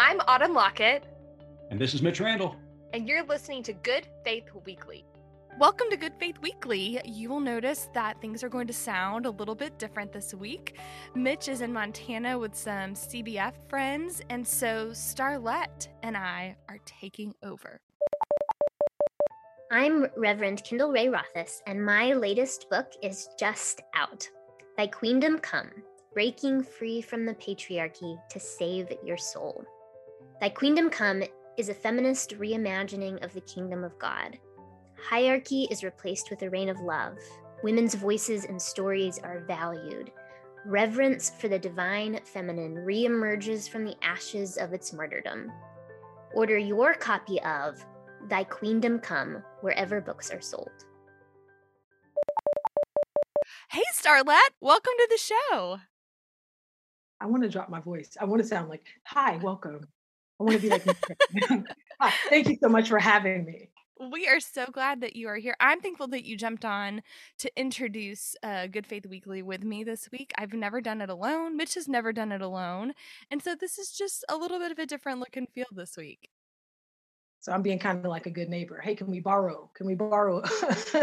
I'm Autumn Lockett. And this is Mitch Randall. And you're listening to Good Faith Weekly. Welcome to Good Faith Weekly. You will notice that things are going to sound a little bit different this week. Mitch is in Montana with some CBF friends, and so Starlette and I are taking over. I'm Reverend Kendall Ray Rothis, and my latest book is just out Thy Queendom Come Breaking Free from the Patriarchy to Save Your Soul. Thy Queendom Come is a feminist reimagining of the kingdom of God. Hierarchy is replaced with a reign of love. Women's voices and stories are valued. Reverence for the divine feminine reemerges from the ashes of its martyrdom. Order your copy of Thy Queendom Come wherever books are sold. Hey, Starlette, welcome to the show. I want to drop my voice. I want to sound like, hi, welcome. I want to be like, hi, thank you so much for having me. We are so glad that you are here. I'm thankful that you jumped on to introduce uh, Good Faith Weekly with me this week. I've never done it alone. Mitch has never done it alone. And so this is just a little bit of a different look and feel this week. So I'm being kind of like a good neighbor. Hey, can we borrow? Can we borrow?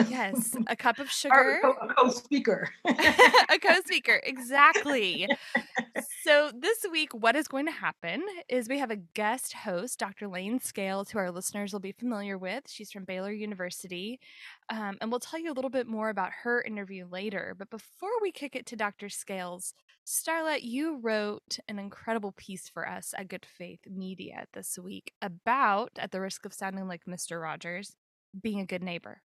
yes, a cup of sugar. a co-speaker. a co-speaker, exactly. So this week, what is going to happen is we have a guest host, Dr. Laine Scales, who our listeners will be familiar with. She's from Baylor University, um, and we'll tell you a little bit more about her interview later. But before we kick it to Dr. Scales, Starlette, you wrote an incredible piece for us at Good Faith Media this week about, at the risk of sounding like Mr. Rogers, being a good neighbor.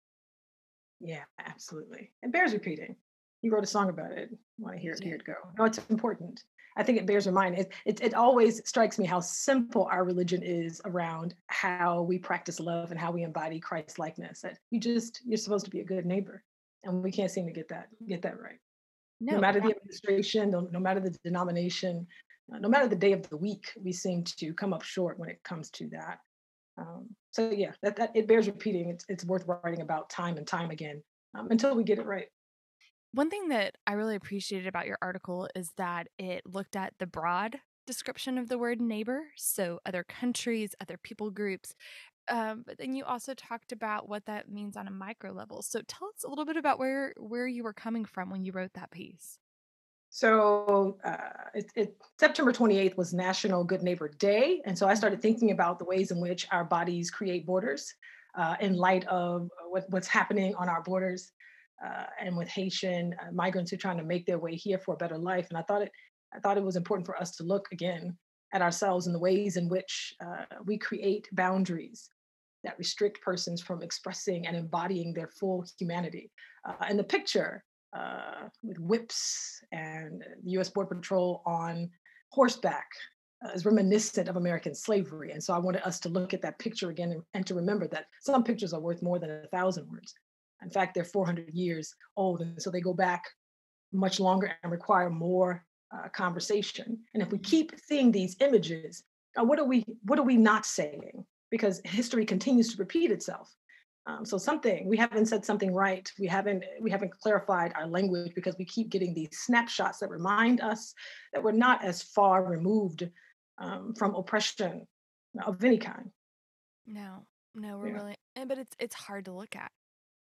Yeah, absolutely. It bears repeating. You wrote a song about it. I Want to hear it? Hear it go. No, it's important. I think it bears in mind. It, it it always strikes me how simple our religion is around how we practice love and how we embody Christ likeness. That you just you're supposed to be a good neighbor, and we can't seem to get that get that right. No, no matter the administration, no, no matter the denomination, uh, no matter the day of the week, we seem to come up short when it comes to that. Um, so yeah, that, that it bears repeating. It's it's worth writing about time and time again um, until we get it right. One thing that I really appreciated about your article is that it looked at the broad description of the word neighbor, so other countries, other people groups. Um, but then you also talked about what that means on a micro level. So tell us a little bit about where where you were coming from when you wrote that piece. So uh, it, it, September 28th was National Good Neighbor Day. And so I started thinking about the ways in which our bodies create borders uh, in light of what, what's happening on our borders uh, and with Haitian uh, migrants who are trying to make their way here for a better life. And I thought it, I thought it was important for us to look again at ourselves and the ways in which uh, we create boundaries that restrict persons from expressing and embodying their full humanity. Uh, and the picture uh, with whips and the US Border Patrol on horseback uh, is reminiscent of American slavery. And so I wanted us to look at that picture again and, and, to remember that some pictures are worth more than a thousand words. In fact, they're 400 years old. And so they go back much longer and require more uh, conversation. And if we keep seeing these images, uh, what are we what are we not saying? Because history continues to repeat itself. Um, so something we haven't said something right. We haven't we haven't clarified our language because we keep getting these snapshots that remind us that we're not as far removed um, from oppression of any kind. No, no, we're yeah. really, eh, but it's it's hard to look at.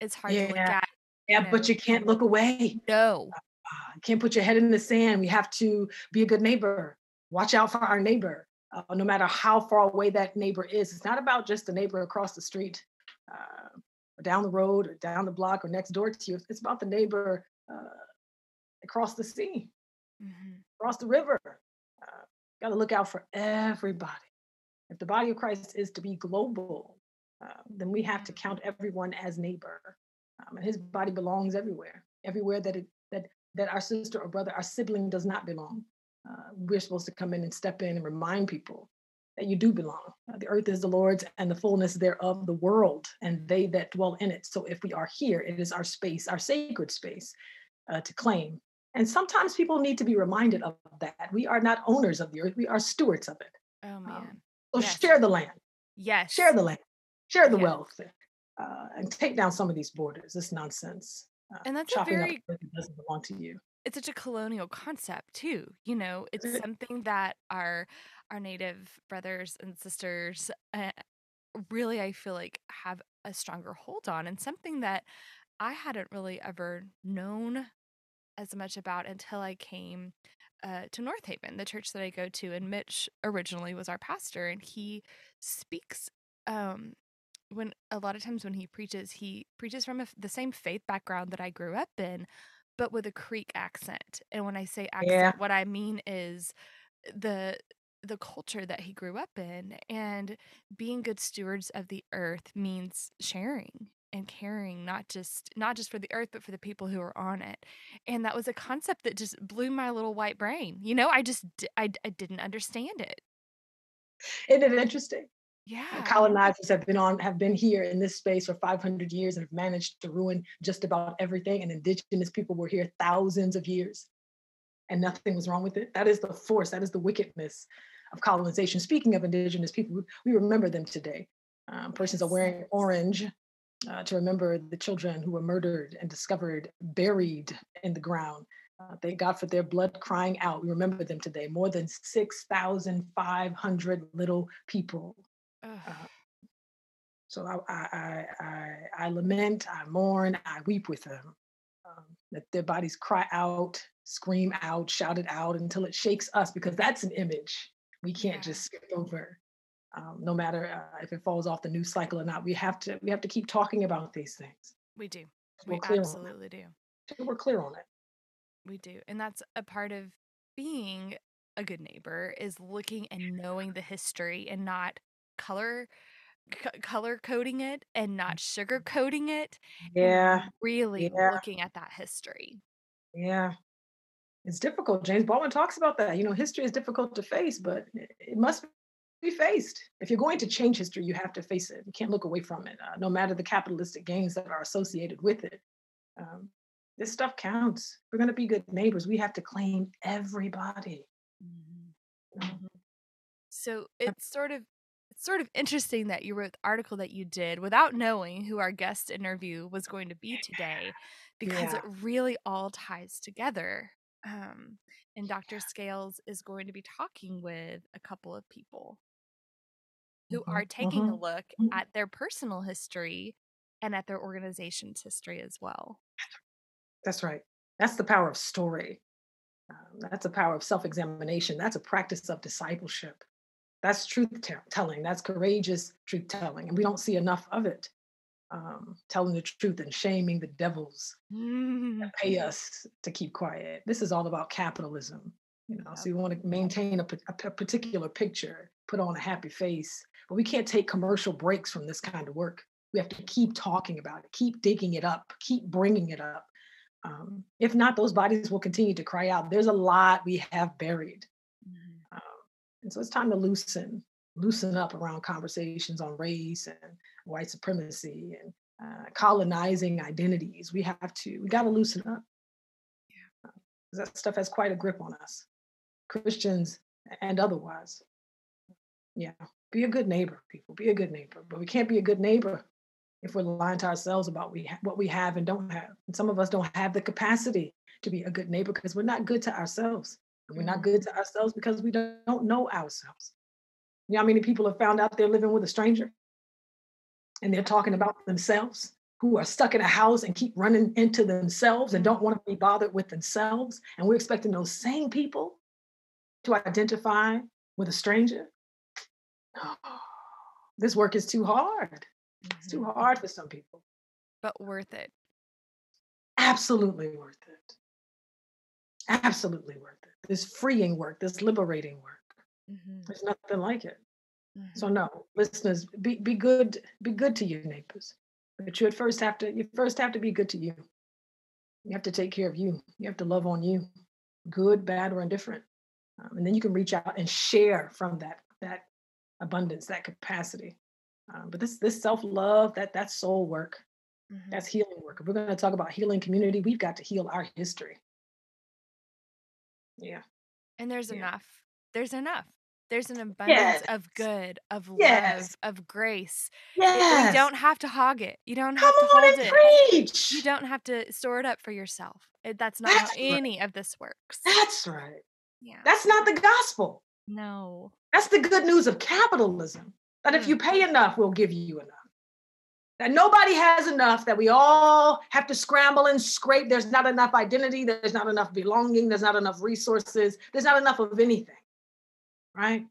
It's hard yeah. to look at. Yeah, know. but you can't look away. No, uh, can't put your head in the sand. We have to be a good neighbor. Watch out for our neighbor, uh, no matter how far away that neighbor is. It's not about just the neighbor across the street uh, or down the road or down the block or next door to you. It's about the neighbor uh, across the sea, mm-hmm. across the river. Uh, Got to look out for everybody. If the body of Christ is to be global, uh, then we have to count everyone as neighbor. Um, and his body belongs everywhere, everywhere that it, that that our sister or brother, our sibling does not belong. Uh, we're supposed to come in and step in and remind people that you do belong. Uh, the earth is the Lord's and the fullness thereof, the world, and they that dwell in it. So if we are here, it is our space, our sacred space uh, to claim. And sometimes people need to be reminded of that. We are not owners of the earth, we are stewards of it. Oh, um, man. Um, so yes. share the land. Yes. Share the land, share the yes. wealth, uh, and take down some of these borders. This nonsense. Uh, and that's a very. doesn't belong to you it's such a colonial concept too you know it's something that our our native brothers and sisters uh, really I feel like have a stronger hold on and something that I hadn't really ever known as much about until I came uh, to North Haven, the church that I go to. And Mitch originally was our pastor, and he speaks. Um, when a lot of times when he preaches, he preaches from a, the same faith background that I grew up in, but with a Creek accent. And when I say accent, Yeah. what I mean is the the culture that he grew up in and being good stewards of the earth means sharing and caring not just not just for the earth but for the people who are on it and that was a concept that just blew my little white brain you know i just I, I didn't understand it Isn't it interesting? Yeah Colonizers have been on, have been here in this space for 500 years and have managed to ruin just about everything. And indigenous people were here thousands of years, and nothing was wrong with it. That is the force. That is the wickedness of colonization. Speaking of indigenous people, we- remember them today. Um, persons are wearing orange uh, to remember the children who were murdered and discovered buried in the ground. Uh, thank God for their blood crying out. We remember them today. More than 6,500 little people. Uh, so I, I, I, I, lament, I mourn, I weep with them. Um, that their bodies cry out, scream out, shout it out until it shakes us, because that's an image we can't Yeah. just skip over. Um, no matter uh, if it falls off the news cycle or not, we have to we have to keep talking about these things. we do We're we it. absolutely do We're clear on it. we do and that's a part of being a good neighbor is looking and knowing the history and not color c- color coding it and not sugar coating it Yeah, really yeah. looking at that history yeah. It's difficult. James Baldwin talks about that. You know, history is difficult to face, but it must be faced. If you're going to change history, you have to face it. You can't look away from it, uh, no matter the capitalistic gains that are associated with it. Um, this stuff counts. We're going to be good neighbors. We have to claim everybody. Mhm. So it's sort of sort of interesting that you wrote the article that you did without knowing who our guest interview was going to be today, because Yeah. it really all ties together. Um, and Dr. Scales is going to be talking with a couple of people who Mhm, are taking a mhm, look mhm. at their personal history and at their organization's history as well. That's right. That's the power of story. Um, that's the power of self examination. That's a practice of discipleship. That's truth te- telling. That's courageous truth telling. And we don't see enough of it. Um, telling the truth and shaming the devils that pay us to keep quiet. This is all about capitalism. You know, so you want to maintain a, a particular picture, put on a happy face, but we can't take commercial breaks from this kind of work. We have to keep talking about it, keep digging it up, keep bringing it up. Um, if not, those bodies will continue to cry out. There's a lot we have buried. And so it's time to loosen, loosen up around conversations on race and white supremacy and uh, colonizing identities. We have to, we got to loosen up. Yeah. that stuff has quite a grip on us, Christians and otherwise. Yeah, be a good neighbor, people. Be a good neighbor. But we can't be a good neighbor if we're lying to ourselves about we ha- what we have and don't have. And some of us don't have the capacity to be a good neighbor because we're not good to ourselves. We're not good to ourselves because we don't, know ourselves. You know how many people have found out they're living with a stranger and they're talking about themselves who are stuck in a house and keep running into themselves and don't want to be bothered with themselves. And we're expecting those same people to identify with a stranger. this work is too hard. It's too Mhm. hard for some people. But worth it. Absolutely worth it. Absolutely worth it. This freeing work, this liberating work. Mhm. There's nothing like it. Mhm. So no, listeners, be be good, be good to your neighbors. But you at first have to, you first have to be good to you. You have to take care of you. You have to love on you, good, bad, or indifferent. Um, and then you can reach out and share from that that abundance, that capacity. Um, but this this self love, that that's soul work, Mhm. that's healing work. If we're going to talk about healing community, we've got to heal our history. Yeah. And there's Yeah. enough. There's enough. There's an abundance of good, of love, of grace. Yes. You don't have to hog it. You don't Come have to on hold and it. preach. You don't have to store it up for yourself. It, that's not how right. any of this works. That's right. Yeah. That's not the gospel. No. That's the good news of capitalism. That if you pay enough, we'll give you enough. That nobody has enough, that we all have to scramble and scrape. There's not enough identity, there's not enough belonging, there's not enough resources, there's not enough of anything. Right?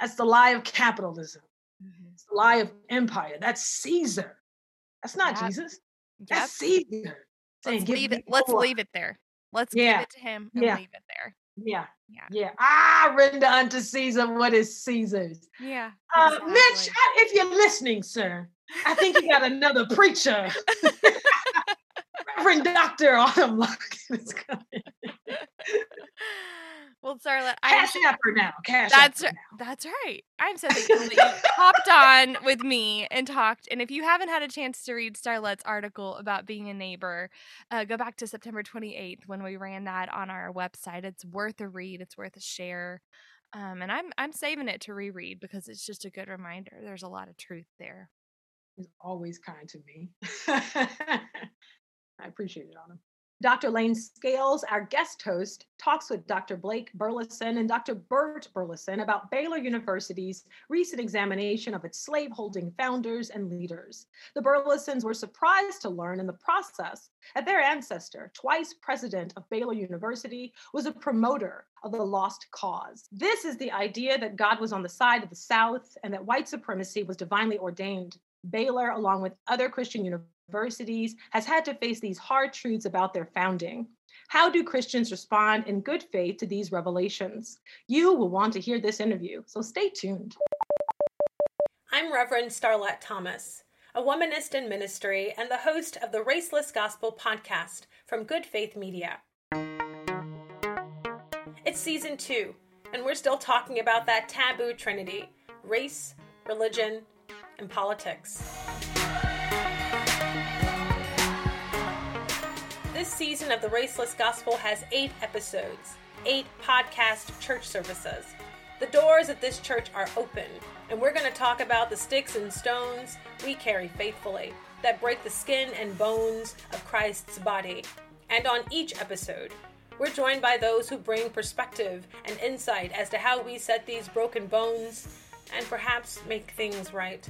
That's the lie of capitalism. Mhm. It's the lie of empire. That's Caesar. That's not Yep. Jesus. Yep. That's Caesar. Let's "Give leave it. Let's leave it there. Let's Yeah. give it to him and Yeah. leave it there. Yeah. Yeah. Yeah. Ah, render unto Caesar what is Caesar's. Yeah. Uh, Mitch, if you're listening, sir, I think you got another preacher. Reverend Dr. Autumn Lockett is coming. well, Starlette, I'm Cash app her now. Cash That's right. now. That's right. I'm so thankful that you hopped on with me and talked. And if you haven't had a chance to read Starlette's article about being a neighbor, uh, go back to September 28th when we ran that on our website. It's worth a read. It's worth a share. Um, and I'm I'm saving it to reread because it's just a good reminder. There's a lot of truth there. He's always kind to me. I appreciate it, Autumn. Dr. Laine Scales, our guest host, talks with Dr. Blake Burleson and Dr. Burt Burleson about Baylor University's recent examination of its slaveholding founders and leaders. The Burlesons were surprised to learn in the process that their ancestor, twice president of Baylor University, was a promoter of the lost cause. This is the idea that God was on the side of the South and that white supremacy was divinely ordained. Baylor, along with other Christian universities, has had to face these hard truths about their founding. How do Christians respond in good faith to these revelations? You will want to hear this interview, so stay tuned. I'm Reverend Starlette Thomas, a womanist in ministry and the host of the Raceless Gospel podcast from Good Faith Media. It's season two, and we're still talking about that taboo trinity race, religion, and politics. This season of the Raceless Gospel has eight episodes, eight podcast church services. The doors at this church are open, and we're going to talk about the sticks and stones we carry faithfully that break the skin and bones of Christ's body. And on each episode, we're joined by those who bring perspective and insight as to how we set these broken bones and perhaps make things right.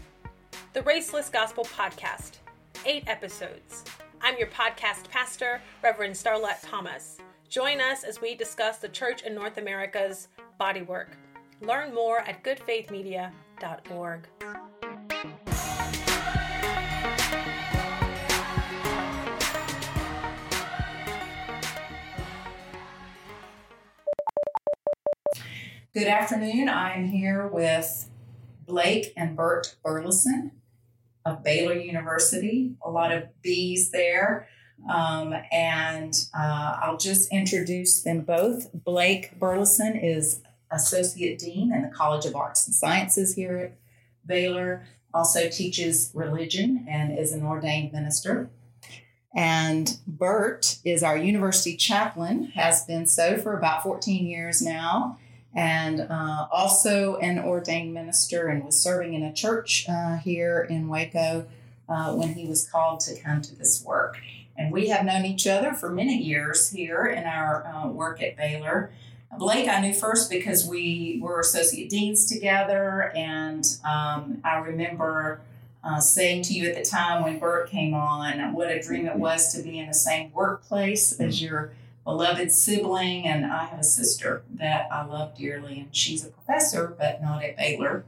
The Raceless Gospel Podcast, eight episodes. I'm your podcast pastor, Reverend Starlette Thomas. Join us as we discuss the church in North America's bodywork. Learn more at goodfaithmedia.org. Good afternoon. I'm here with Blake and Burt Burleson of Baylor University. A lot of bees there. Um, and uh, I'll just introduce them both. Blake Burleson is Associate Dean in the College of Arts and Sciences here at Baylor, also teaches religion and is an ordained minister. And Burt is our university chaplain, has been so for about 14 years now and uh, also an ordained minister and was serving in a church uh, here in Waco uh, when he was called to come to this work. And we have known each other for many years here in our uh, work at Baylor. Blake, I knew first because we were associate deans together, and um, I remember uh, saying to you at the time when Burt came on what a dream it was to be in the same workplace as your beloved sibling, and I have a sister that I love dearly, and she's a professor, but not at Baylor.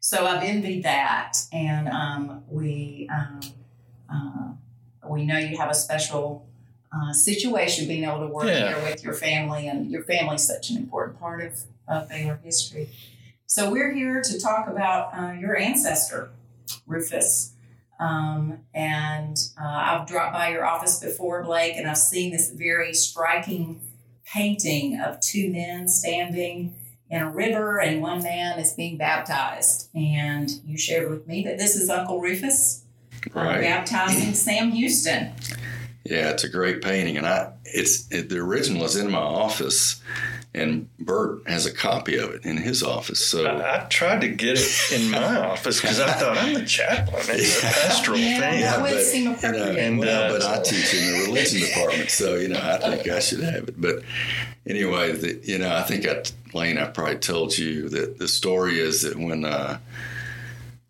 So I've envied that, and um, we um, uh, we know you have a special uh, situation being able to work Yeah. here with your family, and your family's such an important part of, of Baylor history. So we're here to talk about uh, your ancestor, Rufus. Um, and uh, I've dropped by your office before, Blake, and I've seen this very striking painting of two men standing in a river, and one man is being baptized. And you shared with me that this is Uncle Rufus uh, baptizing Sam Houston. Yeah, it's a great painting, and I it's it, the original is in my office, and Burt has a copy of it in his office. So I, I tried to get it in my office because I thought I'm the chaplain. It's a pastoral Yeah, thing. that would but, seem you know, appropriate. And, well, uh, but I teach in the religion department, so you know I think I should have it. But anyway, the, you know I think I, Laine, I probably told you that the story is that when uh,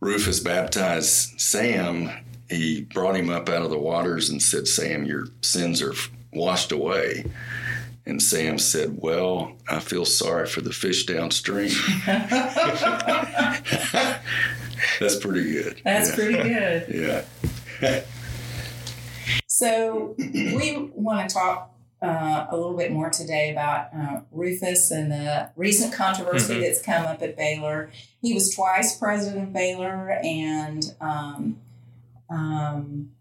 Rufus baptized Sam, he brought him up out of the waters and said, "Sam, your sins are washed away." And Sam said, Well, I feel sorry for the fish downstream. That's pretty good. That's yeah. pretty good. Yeah. So we want to talk uh, a little bit more today about uh, Rufus and the recent controversy Mhm. that's come up at Baylor. He was twice president of Baylor, and um, um,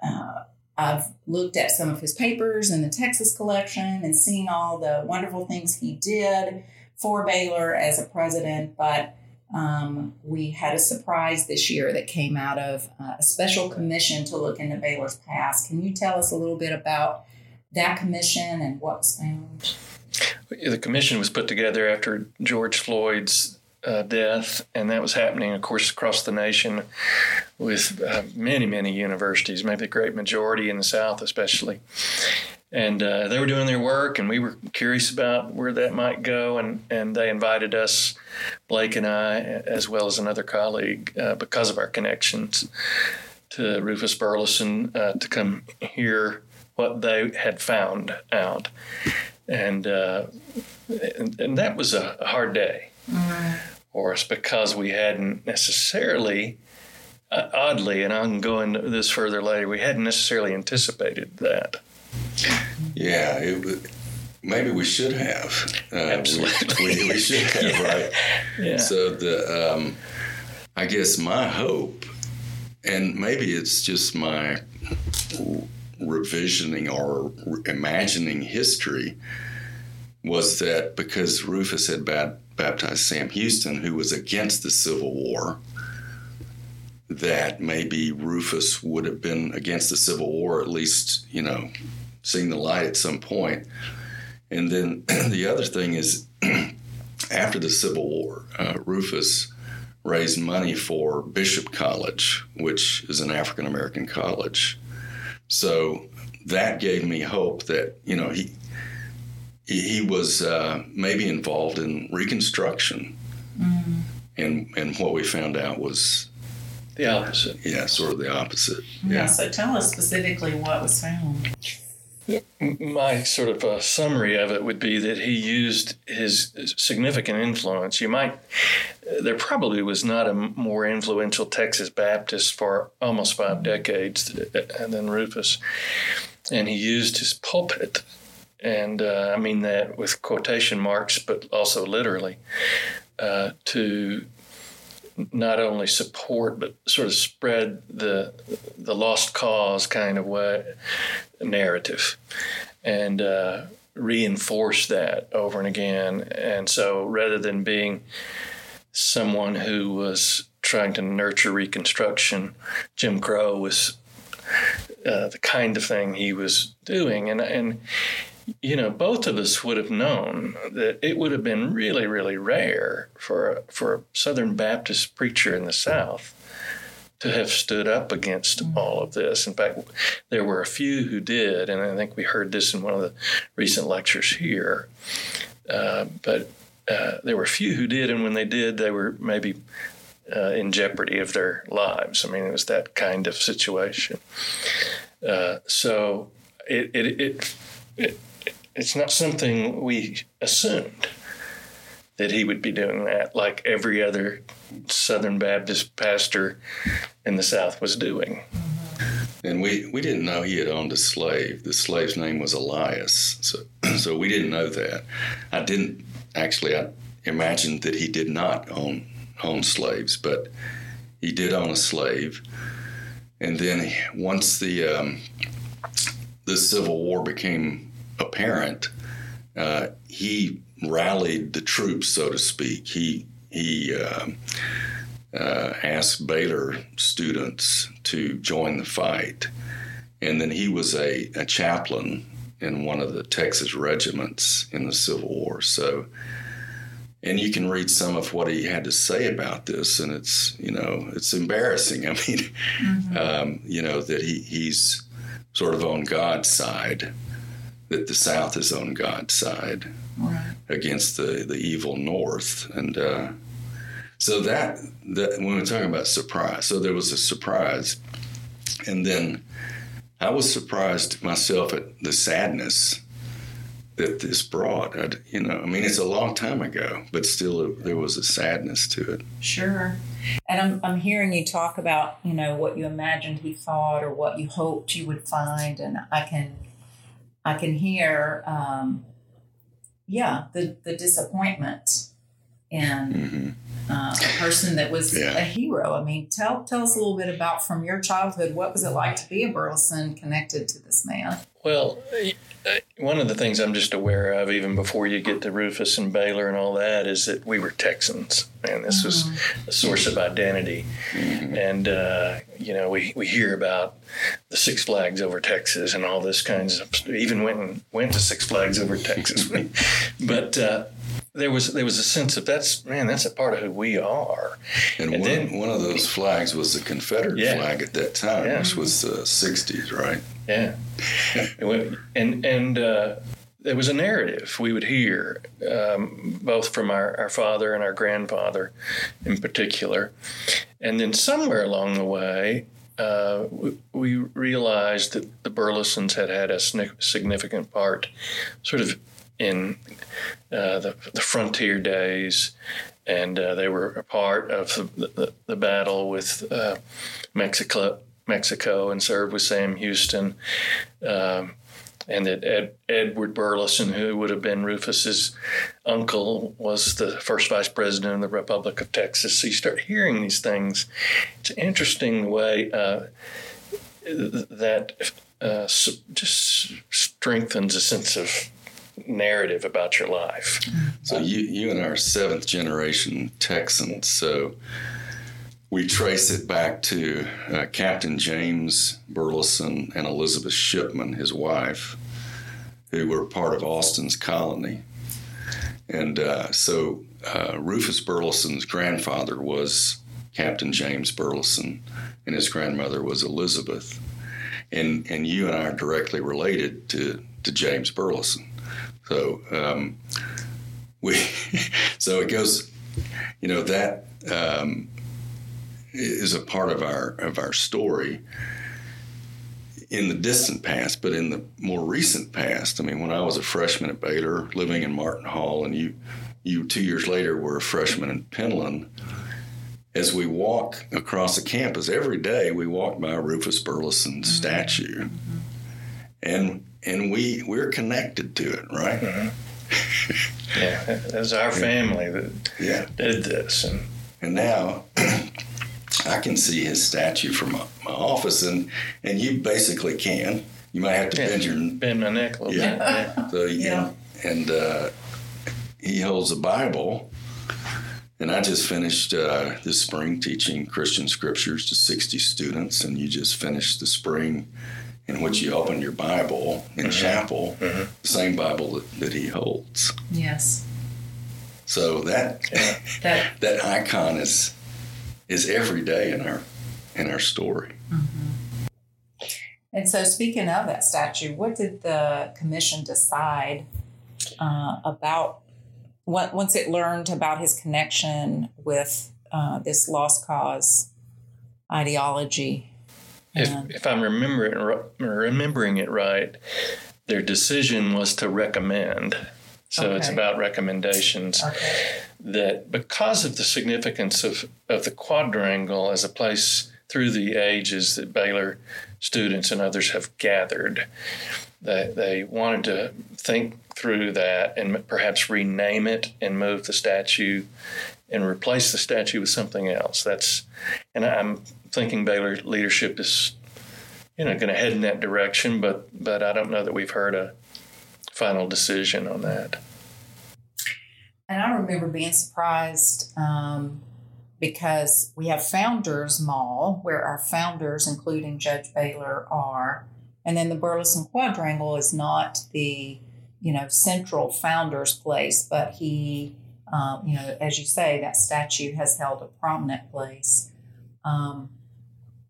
uh, I've looked at some of his papers in the Texas collection and seen all the wonderful things he did for Baylor as a president, but um, we had a surprise this year that came out of uh, a special commission to look into Baylor's past. Can you tell us a little bit about that commission and what was found? The commission was put together after George Floyd's uh, death, and that was happening, of course, across the nation with uh, many, many universities, maybe the great majority in the South, especially. And uh, they were doing their work, and we were curious about where that might go. And, and they invited us, Blake and I, as well as another colleague, uh, because of our connections to Rufus Burleson, uh, to come hear what they had found out. And, uh, and, and that was a hard day for it's because we hadn't necessarily, uh, oddly, and I can go into this further later, we hadn't necessarily anticipated that. Yeah, it, maybe we should have. Uh, Absolutely. We, we, we should have, right? Yeah. So the, um, I guess my hope, and maybe it's just my revisioning or imagining history, was that because Rufus had bad, baptized Sam Houston, who was against the Civil War, that maybe Rufus would have been against the Civil War, at least, you know, seeing the light at some point. And then the other thing is, after the Civil War, uh, Rufus raised money for Bishop College, which is an African American college. So that gave me hope that you know he he, he was uh, maybe involved in Reconstruction, and and what we found out was The opposite. yeah, sort of the opposite. Yeah. Yeah. So tell us specifically what was found. My sort of uh, summary of it would be that he used his significant influence. You might, there probably was not a more influential Texas Baptist for almost five decades than Rufus. And he used his pulpit, and uh, I mean that with quotation marks, but also literally, uh, to not only support but sort of spread the the lost cause kind of way narrative and uh, reinforce that over and again. And so rather than being someone who was trying to nurture Reconstruction, Jim Crow was uh, the kind of thing he was doing. And, and, you know, both of us would have known that it would have been really, really rare for, for a Southern Baptist preacher in the South to have stood up against all of this. In fact, there were a few who did, and I think we heard this in one of the recent lectures here. Uh, but uh, there were a few who did, and when they did, they were maybe uh, in jeopardy of their lives. I mean, it was that kind of situation. Uh, so it, it, it, it, it's not something we assumed that he would be doing that like every other Southern Baptist pastor in the South was doing. And we, we didn't know he had owned a slave. The slave's name was Elias. So, so we didn't know that. I didn't actually, I imagined that he did not own, own slaves, but he did own a slave. And then once the, um, the Civil War became apparent, uh, he rallied the troops, so to speak. He, he, um uh, asked Baylor students to join the fight. And then he was a, a chaplain in one of the Texas regiments in the Civil War. So, and you can read some of what he had to say about this, and it's you know it's embarrassing. I mean, mm-hmm. um, you know that he he's sort of on God's side, that the South is on God's side right. against the the evil North, and uh, so that that when we're talking about surprise, so there was a surprise, and then I was surprised myself at the sadness that this brought. I, you know, I mean, it's a long time ago, but still, there was a sadness to it. Sure. And I'm, I'm hearing you talk about, you know, what you imagined he thought or what you hoped you would find, and I can, I can hear, um, yeah, the the disappointment in mm-hmm. uh, a person that was yeah. a hero. I mean, tell tell us a little bit about from your childhood. What was it like to be a Burleson connected to this man? Well, one of the things I'm just aware of, even before you get to Rufus and Baylor and all that, is that we were Texans, and this was mm-hmm. a source of identity. Mm-hmm. And uh, you know, we, we hear about the Six Flags over Texas and all this kinds of. Even went and went to Six Flags over Texas, but. Uh, there was there was a sense of that's man that's a part of who we are. And, and one, then, one of those flags was the Confederate yeah. flag at that time, yeah. which was the '60s, right? Yeah, and and uh, there was a narrative we would hear um, both from our, our father and our grandfather, in particular, and then somewhere along the way. Uh, we, we realized that the Burlesons had had a significant part, sort of in uh, the, the, frontier days, and uh, they were a part of the, the, the battle with uh, Mexico, Mexico, and served with Sam Houston. Um, and that Ed, Edward Burleson, who would have been Rufus's uncle, was the first vice president of the Republic of Texas. So you start hearing these things. It's interesting the way uh, that uh, just strengthens a sense of narrative about your life. So you you and are seventh generation Texans. So we trace it back to uh, Captain James Burleson and Elizabeth Shipman, his wife, who were part of Austin's colony. And uh, so uh, Rufus Burleson's grandfather was Captain James Burleson, and his grandmother was Elizabeth. And, and you and I are directly related to, to James Burleson. So um, we, so it goes, you know, that um, is a part of our of our story in the distant past, but in the more recent past. I mean, when I was a freshman at Baylor, living in Martin Hall, and you you two years later were a freshman in Penland. As we walk across the campus every day, we walk by Rufus Burleson mm-hmm. statue, and and we we're connected to it, right? Mm-hmm. yeah, it's our family that yeah. did this, and and now I can see his statue from my, my, office, and and you basically can. You might have to yeah, bend your bend my neck a little yeah. bit. Yeah. So yeah, and, and uh, he holds a Bible. And I just finished uh, this spring teaching Christian scriptures to 60 students, and you just finished the spring in which you open your Bible in mm-hmm. chapel, mm-hmm. the same Bible that, that, he holds. Yes. So that yeah. that that icon is is every day in our in our story. Mm-hmm. And so, speaking of that statue, what did the commission decide uh, about once it learned about his connection with uh, this lost cause ideology if, if I'm remembering remembering it right, their decision was to recommend. So okay. it's about recommendations okay. that because of the significance of, of the quadrangle as a place through the ages that Baylor students and others have gathered, that they wanted to think through that and perhaps rename it and move the statue and replace the statue with something else. That's and I'm thinking Baylor leadership is, you know, going to head in that direction. But but I don't know that we've heard a final decision on that. And I remember being surprised um, because we have Founders Mall, where our founders, including Judge Baylor, are. And then the Burleson Quadrangle is not the, you know, central founder's place, but he, um, you know, as you say, that statue has held a prominent place. Um,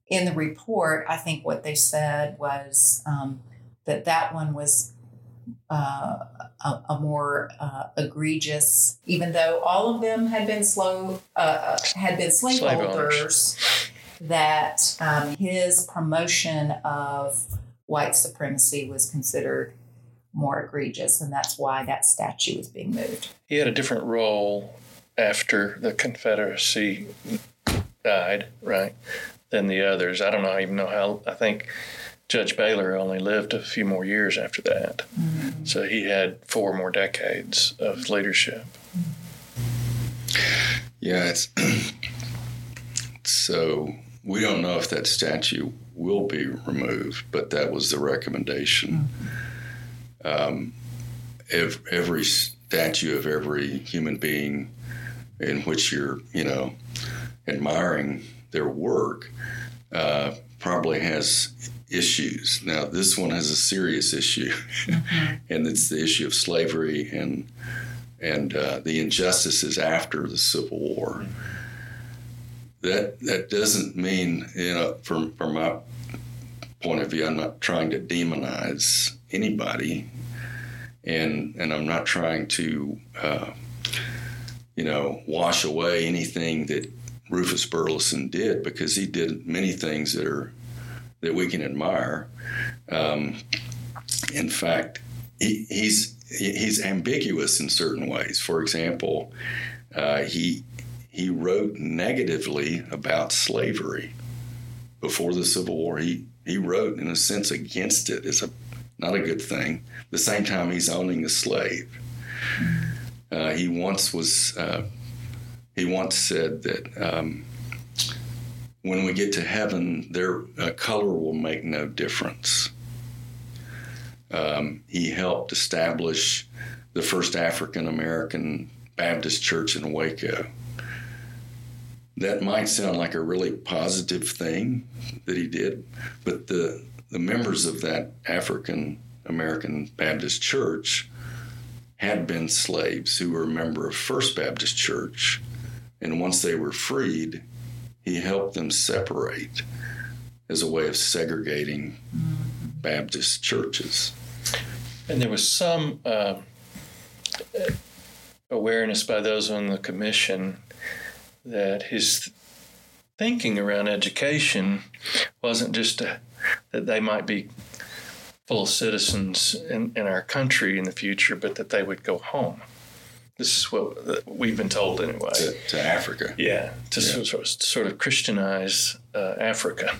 in the report, I think what they said was um, that that one was uh, a, a, more uh, egregious, even though all of them had been slow, uh, had been slaveholders, slave that um, his promotion of white supremacy was considered more egregious, and that's why that statue is being moved. He had a different role after the Confederacy died, right, than the others. I don't know, even know how. I think Judge Baylor only lived a few more years after that, mm-hmm. so he had four more decades of leadership. Yeah, it's so we don't know if that statue will be removed, but that was the recommendation. Mm-hmm. Um, if every statue of every human being in which you're, you know, admiring their work uh, probably has issues. Now, this one has a serious issue, mm-hmm. and it's the issue of slavery and and uh, the injustices after the Civil War. That that doesn't mean you know from from my point of view, I'm not trying to demonize anybody, and and I'm not trying to uh, you know wash away anything that Rufus Burleson did because he did many things that are that we can admire. Um, in fact, he, he's he's ambiguous in certain ways. For example, uh, he he wrote negatively about slavery before the Civil War. He he wrote in a sense against it. It's a not a good thing. the same time, he's owning a slave. Uh, he once was uh, he once said that um, when we get to heaven, their uh, color will make no difference. Um, he helped establish the first African American Baptist church in Waco that might sound like a really positive thing that he did, but the the members of that African American Baptist church had been slaves who were a member of First Baptist Church, and once they were freed, he helped them separate as a way of segregating Baptist churches. And there was some uh, awareness by those on the commission that his thinking around education wasn't just a, that they might be full citizens in, in our country in the future, but that they would go home. This is what we've been told anyway. To, to Africa. Yeah, to yeah. Sort, of, sort of Christianize uh, Africa.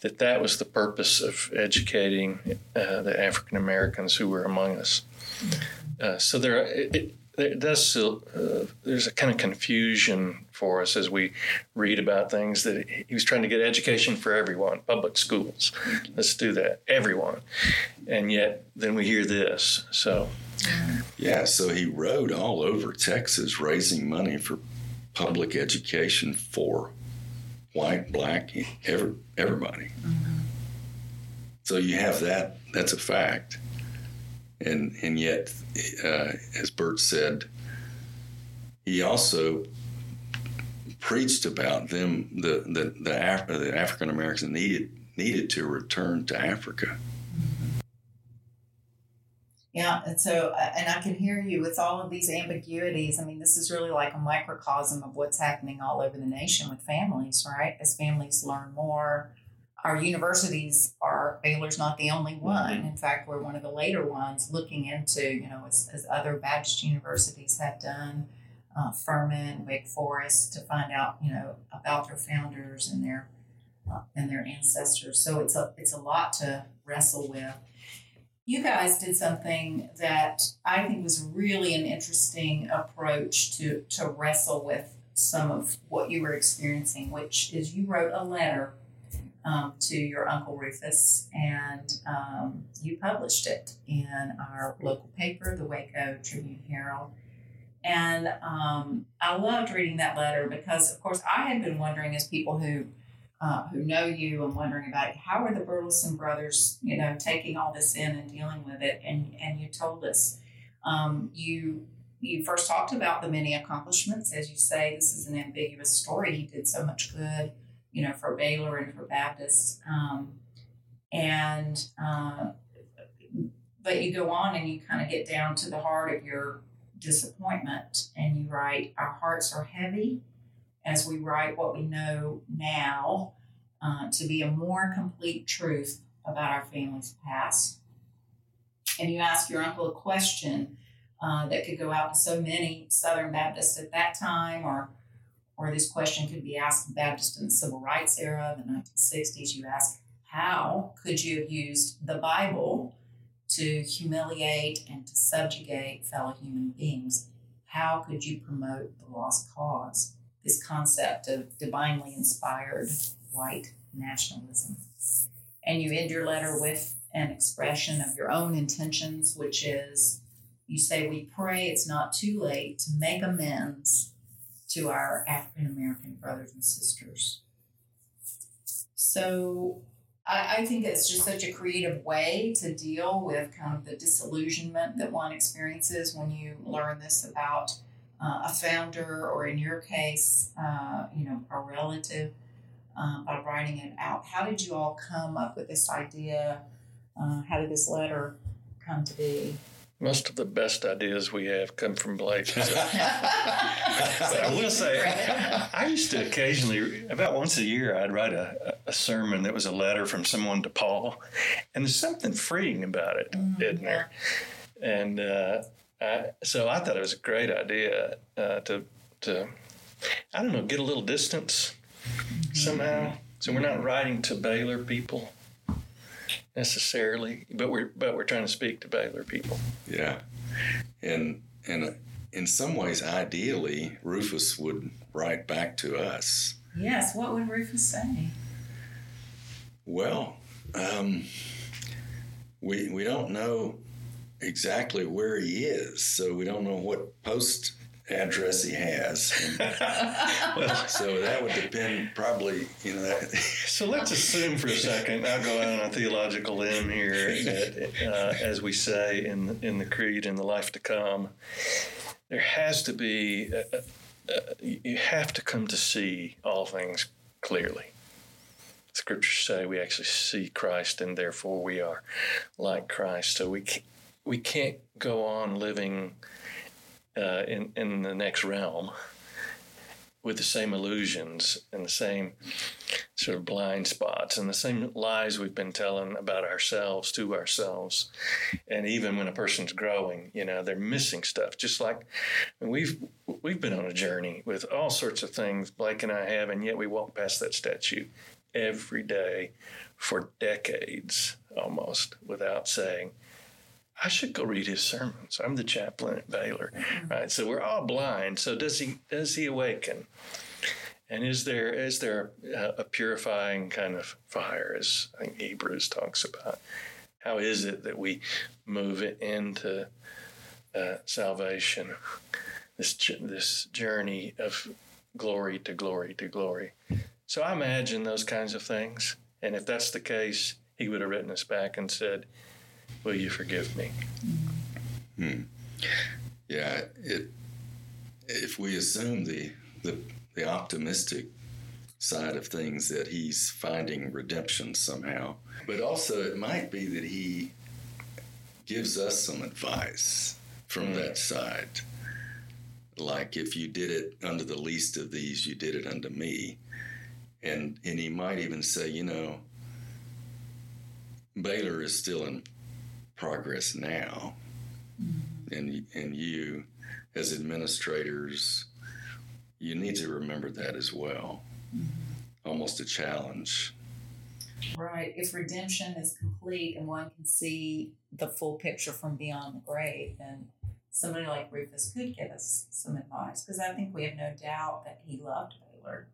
That that was the purpose of educating uh, the African Americans who were among us. Uh, so there, it, there does still uh, there's a kind of confusion for us as we read about things that he was trying to get education for everyone public schools. Let's do that everyone. And yet then we hear this so. Yeah so he rode all over texas raising money for public education for white black every, everybody. Mm-hmm. so you have that that's a fact. And and yet, uh, as Burt said, he also preached about them the the the, Af- the African Americans needed needed to return to Africa. Yeah, and so uh, and I can hear you with all of these ambiguities. I mean, this is really like a microcosm of what's happening all over the nation with families, right? As families learn more, our universities are Baylor's not the only one. Mm-hmm. In fact, we're one of the later ones looking into, you know, as, as other Baptist universities have done, uh, Furman, Wake Forest, to find out, you know, about their founders and their uh, and their ancestors. So it's a it's a lot to wrestle with. You guys did something that I think was really an interesting approach to to wrestle with some of what you were experiencing, which is you wrote a letter um, to your Uncle Rufus, and um, you published it in our local paper, the Waco Tribune Herald. And um, I loved reading that letter because, of course, I had been wondering, as people who uh, who know you and wondering about it, how are the Burleson brothers, you know, taking all this in and dealing with it. And and you told us um, you you first talked about the many accomplishments. As you say, this is an ambiguous story. He did so much good, you know, for Baylor and for Baptist. Um, and uh, but you go on and you kind of get down to the heart of your disappointment and you write, Our hearts are heavy as we write what we know now uh, to be a more complete truth about our family's past. And you ask your uncle a question uh, that could go out to so many Southern Baptists at that time, or or this question could be asked of Baptists in the civil rights era, the 1960s. You ask, how could you have used the Bible to humiliate and to subjugate fellow human beings? How could you promote the lost cause? This concept of divinely inspired white nationalism. And you end your letter with an expression of your own intentions, which is you say, We pray it's not too late to make amends to our African American brothers and sisters. So I, I, think it's just such a creative way to deal with kind of the disillusionment that one experiences when you learn this about uh, a founder, or in your case, uh, you know, a relative, uh, by writing it out. How did you all come up with this idea? Uh, how did this letter come to be? Most of the best ideas we have come from Blake. So. but I will say, I used to occasionally, about once a year, I'd write a, a sermon that was a letter from someone to Paul, and there's something freeing about it, mm-hmm. isn't there? And uh, I, so I thought it was a great idea uh, to to I don't know get a little distance mm-hmm. somehow. So we're not writing to Baylor people necessarily, but we're but we're trying to speak to Baylor people. Yeah, and and in some ways, ideally, Rufus would write back to us. Yes, what would Rufus say? Well, um, we we don't know exactly where he is, so we don't know what post address he has. well, so that would depend, probably, you know. That. so let's assume for a second. I'll go out on a theological limb here, that, uh, as we say in in the creed, in the life to come, there has to be. Uh, uh, you have to come to see all things clearly. Scriptures say we actually see Christ, and therefore we are like Christ. So we can't, we can't go on living uh, in in the next realm with the same illusions and the same sort of blind spots and the same lies we've been telling about ourselves to ourselves. And even when a person's growing, you know, they're missing stuff. Just like we've we've been on a journey with all sorts of things Blake and I have, and yet we walk past that statue every day for decades almost without saying, I should go read his sermons. I'm the chaplain at Baylor, mm-hmm. right? So we're all blind. So does he does he awaken? And is there is there a, a purifying kind of fire, as I think Hebrews talks about? How is it that we move it into uh, salvation? This this journey of glory to glory to glory. So I imagine those kinds of things. And if that's the case, he would have written us back and said, Will you forgive me? Hmm. Yeah, it, if we assume the, the, the optimistic side of things that he's finding redemption somehow, but also it might be that he gives us some advice from mm. that side. Like if you did it under the least of these, you did it unto me. And and he might even say, you know, Baylor is still in progress now. Mm-hmm. And, and you, as administrators, you need to remember that as well. Mm-hmm. Almost a challenge. Right. If redemption is complete and one can see the full picture from beyond the grave, then somebody like Rufus could give us some advice because I think we have no doubt that he loved Baylor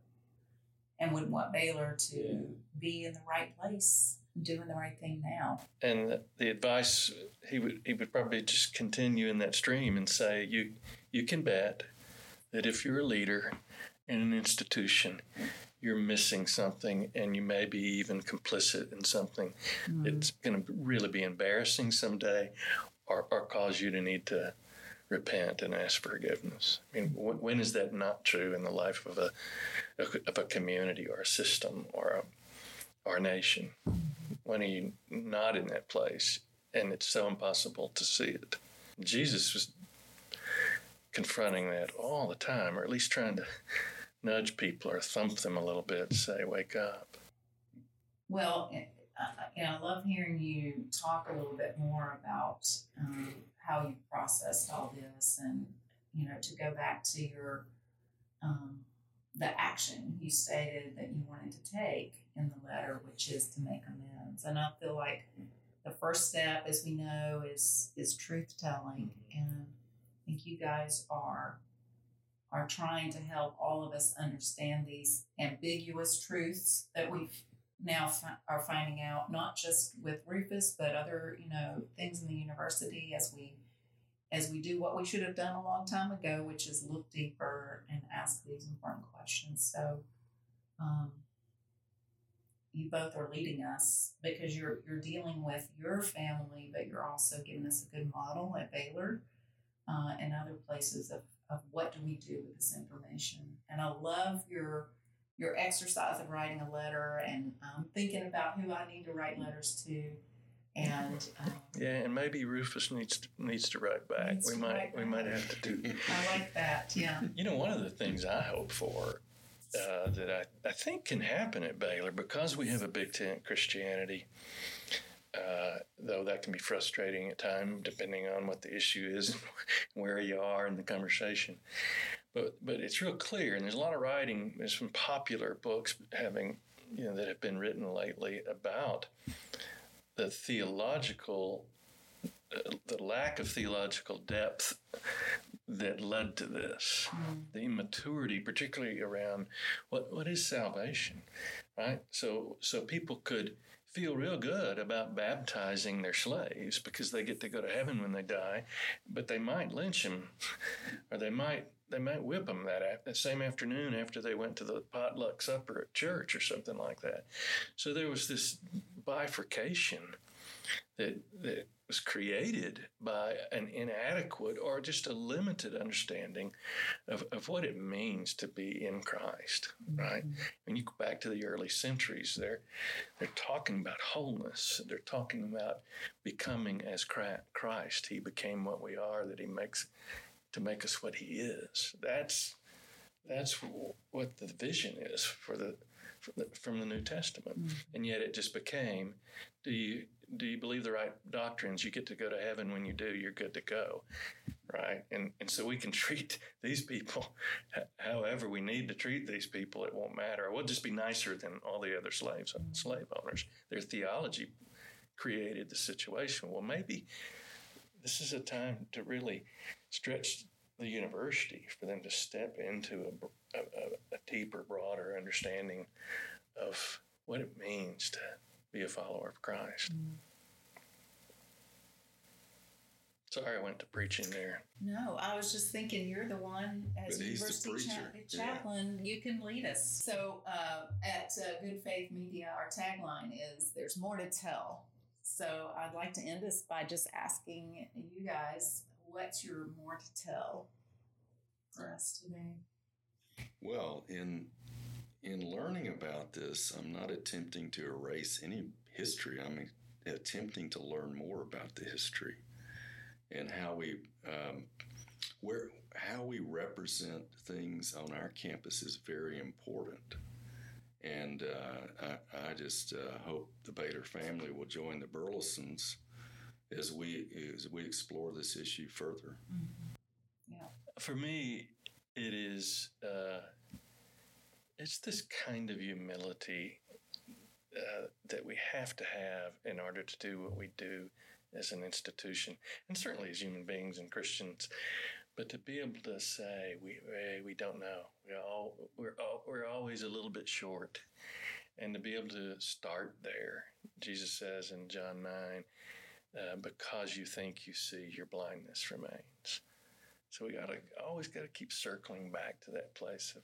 and wouldn't want Baylor to be in the right place doing the right thing now. And the advice he would he would probably just continue in that stream and say you you can bet that if you're a leader in an institution, you're missing something and you may be even complicit in something. Mm-hmm. That's going to really be embarrassing someday or, or cause you to need to repent and ask for forgiveness. I mean, wh- when is that not true in the life of a of a community or a system or a a nation? When are you not in that place and it's so impossible to see it? Jesus was confronting that all the time, or at least trying to nudge people or thump them a little bit, say, "Wake up." Well, you I love hearing you talk a little bit more about um, how you processed all this, and you know, to go back to your um, the action you stated that you wanted to take in the letter, which is to make amends. And I feel like the first step, as we know, is is truth telling, and I think you guys are are trying to help all of us understand these ambiguous truths that we've now fi- are finding out, not just with Rufus, but other you know things in the university as we as we do what we should have done a long time ago, which is look deeper and ask these important questions. So, um, you both are leading us because you're you're dealing with your family, but you're also giving us a good model at Baylor uh, and other places of, of what do we do with this information. And I love your your exercise of writing a letter and um, thinking about who I need to write letters to. And um, Yeah, and maybe Rufus needs to, needs to write back. We might we back. might have to do. I like that. Yeah. You know, one of the things I hope for uh, that I, I think can happen at Baylor because we have a big tent Christianity, uh, though that can be frustrating at times depending on what the issue is and where you are in the conversation. But but it's real clear, and there's a lot of writing. There's some popular books having you know that have been written lately about the theological uh, the lack of theological depth that led to this, the immaturity, particularly around what what is salvation, right? So so people could feel real good about baptizing their slaves because they get to go to heaven when they die, but they might lynch them, or they might they might whip them that, that same afternoon after they went to the potluck supper at church or something like that. So there was this bifurcation that that was created by an inadequate or just a limited understanding of, of what it means to be in Christ, right? Mm-hmm. When you go back to the early centuries, they're they're talking about wholeness. They're talking about becoming as Christ. He became what we are, that he makes to make us what he is. That's that's what the vision is for the from the, from the New Testament, mm. and yet it just became: Do you do you believe the right doctrines? You get to go to heaven. When you do, you're good to go, right? And and so we can treat these people however we need to treat these people. It won't matter. We'll just be nicer than all the other slaves, slave owners. Their theology created the situation. Well, maybe this is a time to really stretch the university for them to step into a, a, a- a deeper, broader understanding of what it means to be a follower of Christ. Sorry, I went to preaching there. No, I was just thinking you're the one as But he's the university cha- preacher, yeah. chaplain. You can lead us. So uh, at uh, Good Faith Media, our tagline is "There's more to tell." So I'd like to end this by just asking you guys, what's your more to tell for us today? Well, in in learning about this, I'm not attempting to erase any history. I'm attempting to learn more about the history and how we um, where how we represent things on our campus is very important. And uh, I, I just uh, hope the Baylor family will join the Burlesons as we as we explore this issue further. Yeah. For me, it is uh, it's this kind of humility uh, that we have to have in order to do what we do as an institution, and certainly as human beings and Christians. But to be able to say we eh, we don't know, we all we're all, we're always a little bit short, and to be able to start there, Jesus says in John nine, uh, because you think you see, your blindness remains. So we gotta always gotta keep circling back to that place of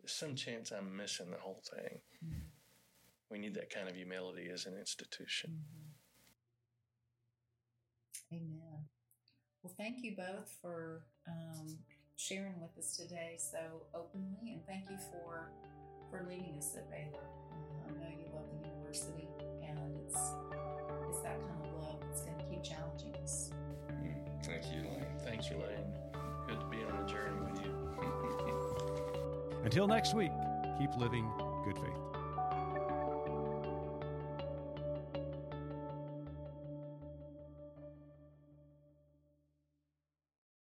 there's some chance I'm missing the whole thing. Mm-hmm. We need that kind of humility as an institution. Mm-hmm. Amen. Well, thank you both for um, sharing with us today so openly, and thank you for for leading us at Baylor. Uh, I know you love the university, and it's it's that kind of love that's going to keep challenging us. Mm, thank you, Laine. Thank you, Laine. Good to be on a journey with you. Until next week, keep living good faith.